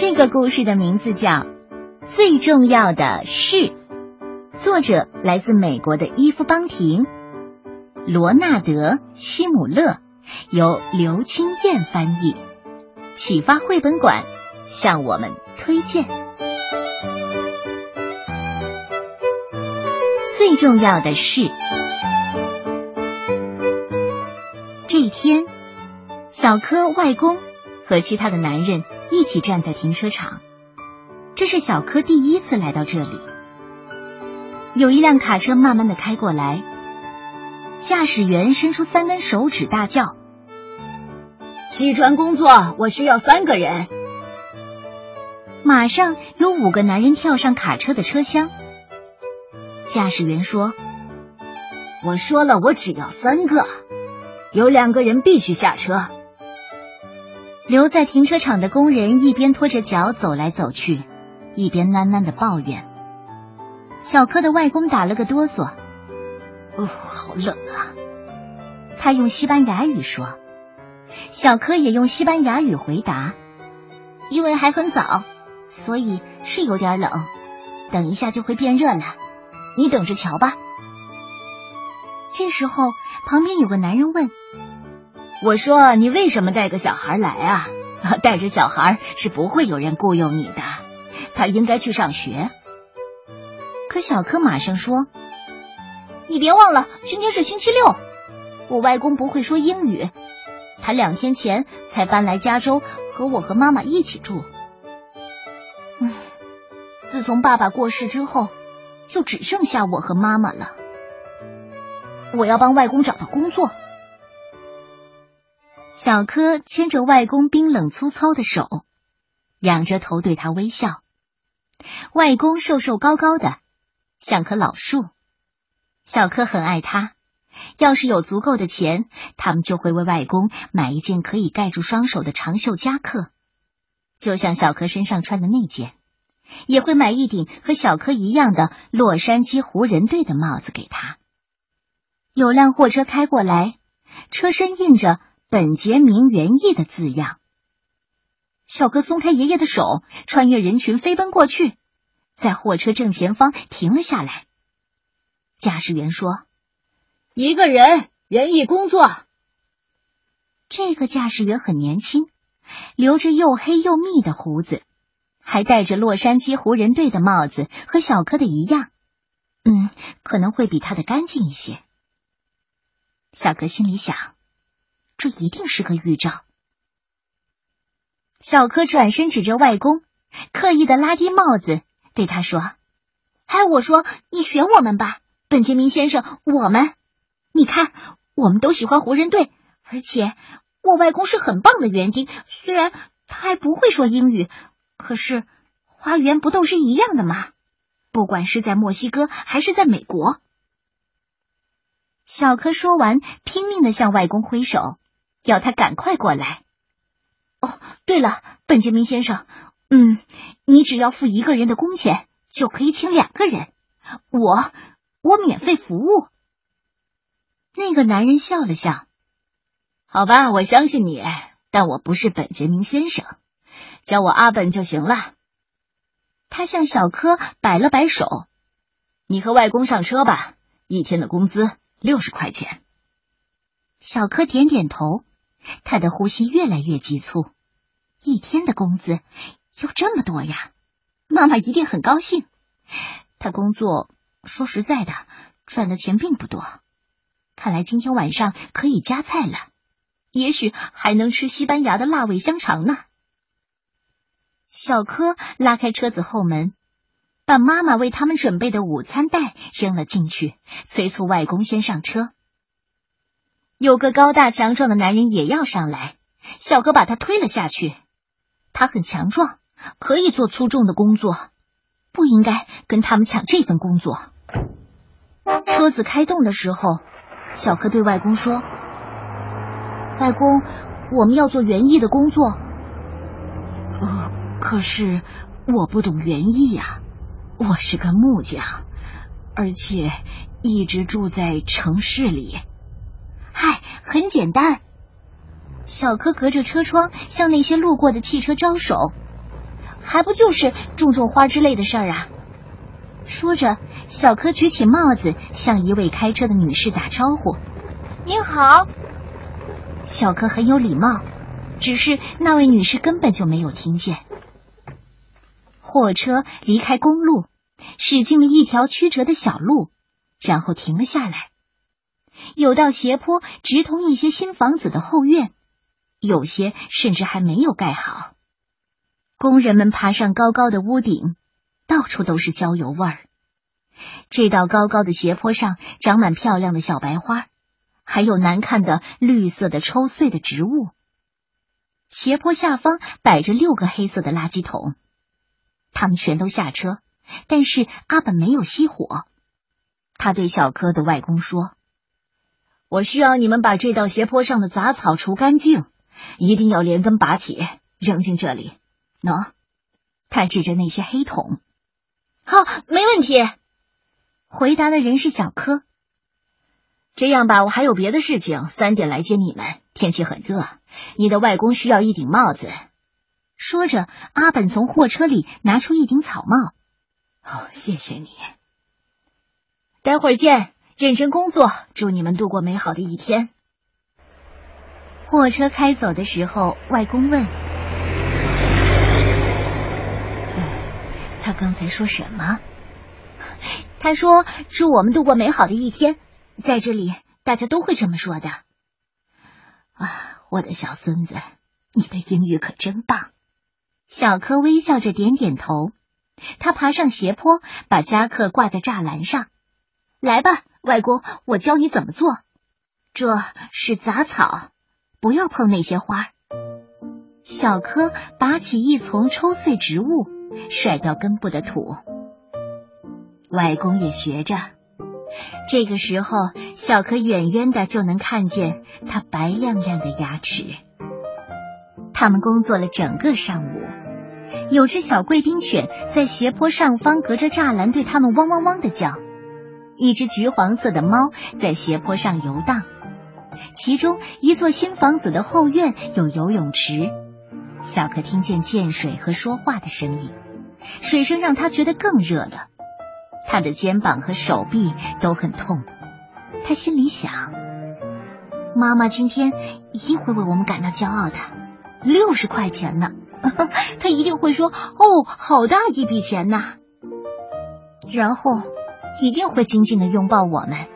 这个故事的名字叫《最重要的是》，作者来自美国的伊夫邦廷，罗纳德·希姆勒，由刘清燕翻译，启发绘本馆向我们推荐。最重要的是，这一天，小柯外公和其他的男人一起站在停车场。这是小柯第一次来到这里。有一辆卡车慢慢的开过来，驾驶员伸出三根手指，大叫：“弃船工作，我需要三个人。”马上有五个男人跳上卡车的车厢。驾驶员说：“我说了，我只要三个，有两个人必须下车。”留在停车场的工人一边拖着脚走来走去，一边喃喃的抱怨。小柯的外公打了个哆嗦：“哦，好冷啊！”他用西班牙语说。小柯也用西班牙语回答：“因为还很早，所以是有点冷，等一下就会变热了。”你等着瞧吧。这时候，旁边有个男人问：“我说，你为什么带个小孩来啊？带着小孩是不会有人雇佣你的，他应该去上学。”可小柯马上说：“你别忘了，今天是星期六。我外公不会说英语，他两天前才搬来加州，和我和妈妈一起住。嗯，自从爸爸过世之后。”就只剩下我和妈妈了。我要帮外公找到工作。小柯牵着外公冰冷粗糙的手，仰着头对他微笑。外公瘦瘦高高的，像棵老树。小柯很爱他。要是有足够的钱，他们就会为外公买一件可以盖住双手的长袖夹克，就像小柯身上穿的那件。也会买一顶和小柯一样的洛杉矶湖人队的帽子给他。有辆货车开过来，车身印着“本杰明园艺”的字样。小柯松开爷爷的手，穿越人群飞奔过去，在货车正前方停了下来。驾驶员说：“一个人园艺工作。”这个驾驶员很年轻，留着又黑又密的胡子。还戴着洛杉矶湖人队的帽子，和小柯的一样，嗯，可能会比他的干净一些。小柯心里想，这一定是个预兆。小柯转身指着外公，刻意的拉低帽子，对他说：“哎，我说你选我们吧，本杰明先生，我们，你看，我们都喜欢湖人队，而且我外公是很棒的园丁，虽然他还不会说英语。”可是，花园不都是一样的吗？不管是在墨西哥还是在美国。小柯说完，拼命的向外公挥手，要他赶快过来。哦，对了，本杰明先生，嗯，你只要付一个人的工钱，就可以请两个人。我，我免费服务。那个男人笑了笑，好吧，我相信你，但我不是本杰明先生。叫我阿本就行了。他向小柯摆了摆手：“你和外公上车吧，一天的工资六十块钱。”小柯点点头，他的呼吸越来越急促。一天的工资有这么多呀？妈妈一定很高兴。他工作说实在的，赚的钱并不多。看来今天晚上可以加菜了，也许还能吃西班牙的辣味香肠呢。小柯拉开车子后门，把妈妈为他们准备的午餐袋扔了进去，催促外公先上车。有个高大强壮的男人也要上来，小柯把他推了下去。他很强壮，可以做粗重的工作，不应该跟他们抢这份工作。车子开动的时候，小柯对外公说：“外公，我们要做园艺的工作。”可是我不懂园艺呀，我是个木匠，而且一直住在城市里。嗨，很简单。小柯隔着车窗向那些路过的汽车招手。还不就是种种花之类的事儿啊？说着，小柯举起帽子，向一位开车的女士打招呼：“您好。”小柯很有礼貌，只是那位女士根本就没有听见。货车离开公路，驶进了一条曲折的小路，然后停了下来。有道斜坡直通一些新房子的后院，有些甚至还没有盖好。工人们爬上高高的屋顶，到处都是焦油味儿。这道高高的斜坡上长满漂亮的小白花，还有难看的绿色的抽穗的植物。斜坡下方摆着六个黑色的垃圾桶。他们全都下车，但是阿本没有熄火。他对小柯的外公说：“我需要你们把这道斜坡上的杂草除干净，一定要连根拔起，扔进这里。”喏，他指着那些黑桶。好，没问题。回答的人是小柯。这样吧，我还有别的事情，三点来接你们。天气很热，你的外公需要一顶帽子。说着，阿本从货车里拿出一顶草帽。哦，谢谢你。待会儿见，认真工作，祝你们度过美好的一天。货车开走的时候，外公问：“他刚才说什么？”他说：“祝我们度过美好的一天。”在这里，大家都会这么说的。啊，我的小孙子，你的英语可真棒。小柯微笑着点点头，他爬上斜坡，把夹克挂在栅栏上。来吧，外公，我教你怎么做。这是杂草，不要碰那些花。小柯拔起一丛抽穗植物，甩掉根部的土。外公也学着。这个时候，小柯远远的就能看见他白亮亮的牙齿。他们工作了整个上午。有只小贵宾犬在斜坡上方，隔着栅栏对他们汪汪汪的叫。一只橘黄色的猫在斜坡上游荡。其中一座新房子的后院有游泳池。小可听见溅水和说话的声音，水声让他觉得更热了。他的肩膀和手臂都很痛。他心里想：妈妈今天一定会为我们感到骄傲的。六十块钱呢。他一定会说：“哦，好大一笔钱呐！”然后一定会紧紧的拥抱我们。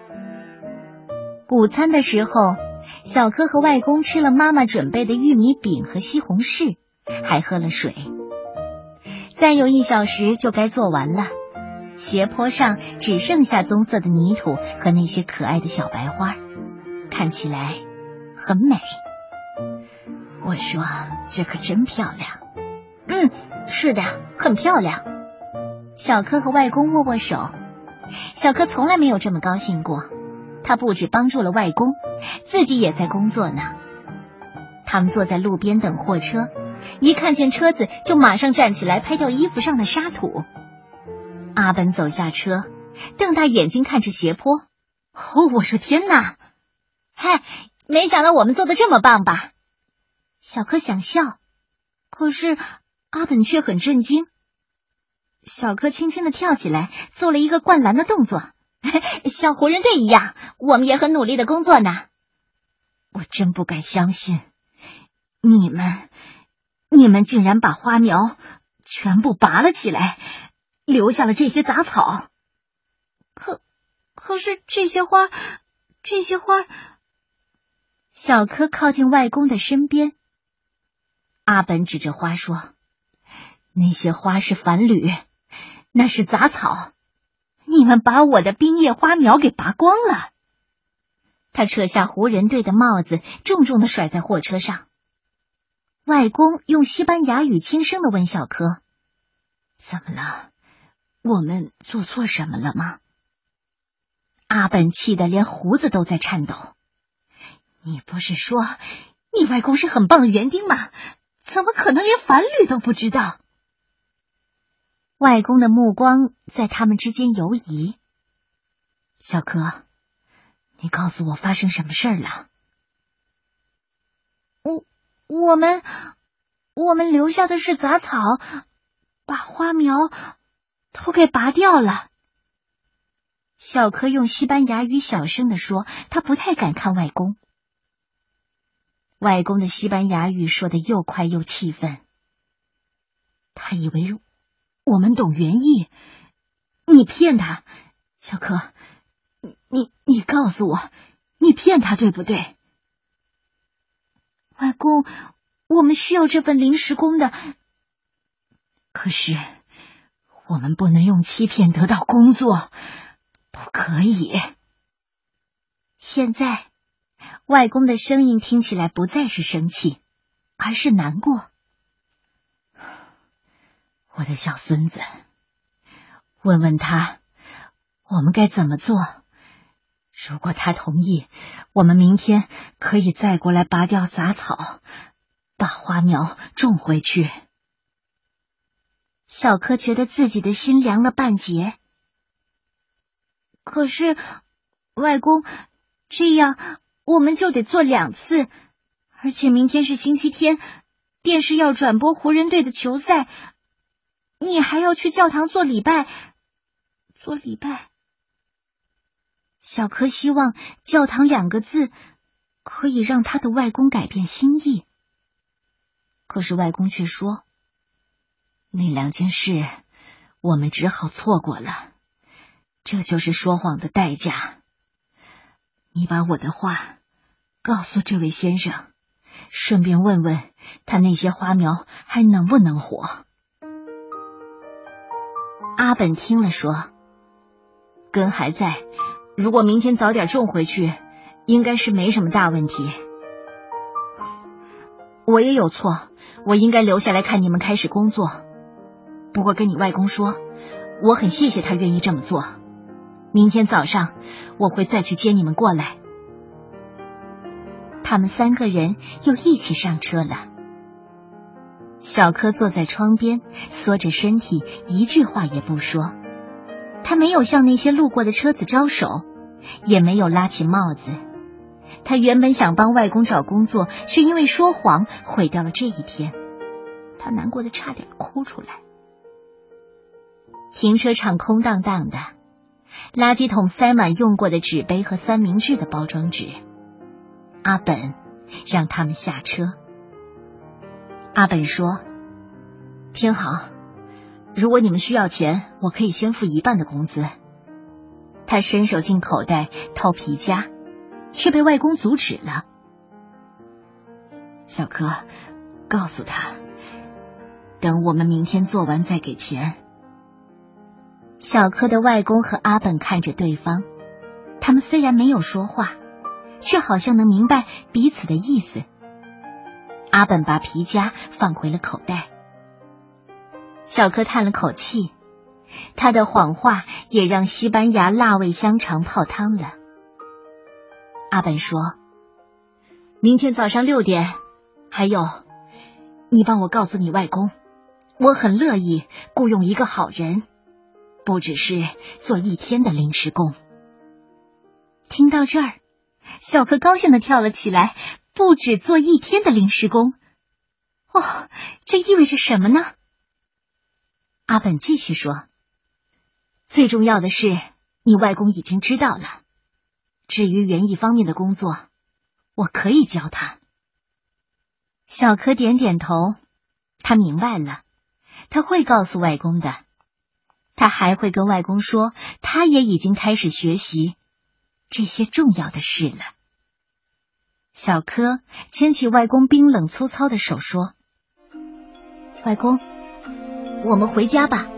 午餐的时候，小柯和外公吃了妈妈准备的玉米饼和西红柿，还喝了水。再有一小时就该做完了，斜坡上只剩下棕色的泥土和那些可爱的小白花，看起来很美。我说：“这可真漂亮。”嗯，是的，很漂亮。小柯和外公握握手。小柯从来没有这么高兴过。他不止帮助了外公，自己也在工作呢。他们坐在路边等货车，一看见车子就马上站起来拍掉衣服上的沙土。阿本走下车，瞪大眼睛看着斜坡。哦，我说天哪！嗨，没想到我们做的这么棒吧？小柯想笑，可是阿本却很震惊。小柯轻轻的跳起来，做了一个灌篮的动作，像湖人队一样。我们也很努力的工作呢。我真不敢相信，你们，你们竟然把花苗全部拔了起来，留下了这些杂草。可，可是这些花，这些花。小柯靠近外公的身边。阿本指着花说：“那些花是繁缕，那是杂草。你们把我的冰叶花苗给拔光了。”他扯下湖人队的帽子，重重的甩在货车上。外公用西班牙语轻声的问小柯：“怎么了？我们做错什么了吗？”阿本气得连胡子都在颤抖。“你不是说你外公是很棒的园丁吗？”怎么可能连繁缕都不知道？外公的目光在他们之间游移。小柯，你告诉我发生什么事儿了？我我们我们留下的是杂草，把花苗都给拔掉了。小柯用西班牙语小声的说：“他不太敢看外公。”外公的西班牙语说的又快又气愤。他以为我们懂原意，你骗他，小柯，你你告诉我，你骗他对不对？外公，我们需要这份临时工的。可是我们不能用欺骗得到工作，不可以。现在，外公的声音听起来不再是生气，而是难过。我的小孙子，问问他，我们该怎么做？如果他同意，我们明天可以再过来拔掉杂草，把花苗种回去。小柯觉得自己的心凉了半截。可是，外公，这样我们就得做两次，而且明天是星期天，电视要转播湖人队的球赛。你还要去教堂做礼拜，做礼拜。小柯希望“教堂”两个字可以让他的外公改变心意，可是外公却说：“那两件事我们只好错过了，这就是说谎的代价。你把我的话告诉这位先生，顺便问问他那些花苗还能不能活。”阿本听了说：“根还在，如果明天早点种回去，应该是没什么大问题。我也有错，我应该留下来看你们开始工作。不过跟你外公说，我很谢谢他愿意这么做。明天早上我会再去接你们过来。”他们三个人又一起上车了。小柯坐在窗边，缩着身体，一句话也不说。他没有向那些路过的车子招手，也没有拉起帽子。他原本想帮外公找工作，却因为说谎毁掉了这一天。他难过的差点哭出来。停车场空荡荡的，垃圾桶塞满用过的纸杯和三明治的包装纸。阿本让他们下车。阿本说：“听好，如果你们需要钱，我可以先付一半的工资。”他伸手进口袋掏皮夹，却被外公阻止了。小柯，告诉他，等我们明天做完再给钱。小柯的外公和阿本看着对方，他们虽然没有说话，却好像能明白彼此的意思。阿本把皮夹放回了口袋，小柯叹了口气，他的谎话也让西班牙辣味香肠泡汤了。阿本说：“明天早上六点，还有，你帮我告诉你外公，我很乐意雇佣一个好人，不只是做一天的临时工。”听到这儿，小柯高兴的跳了起来。不止做一天的临时工，哦，这意味着什么呢？阿本继续说：“最重要的是，你外公已经知道了。至于园艺方面的工作，我可以教他。”小柯点点头，他明白了，他会告诉外公的。他还会跟外公说，他也已经开始学习这些重要的事了。小柯牵起外公冰冷粗糙的手说：“外公，我们回家吧。”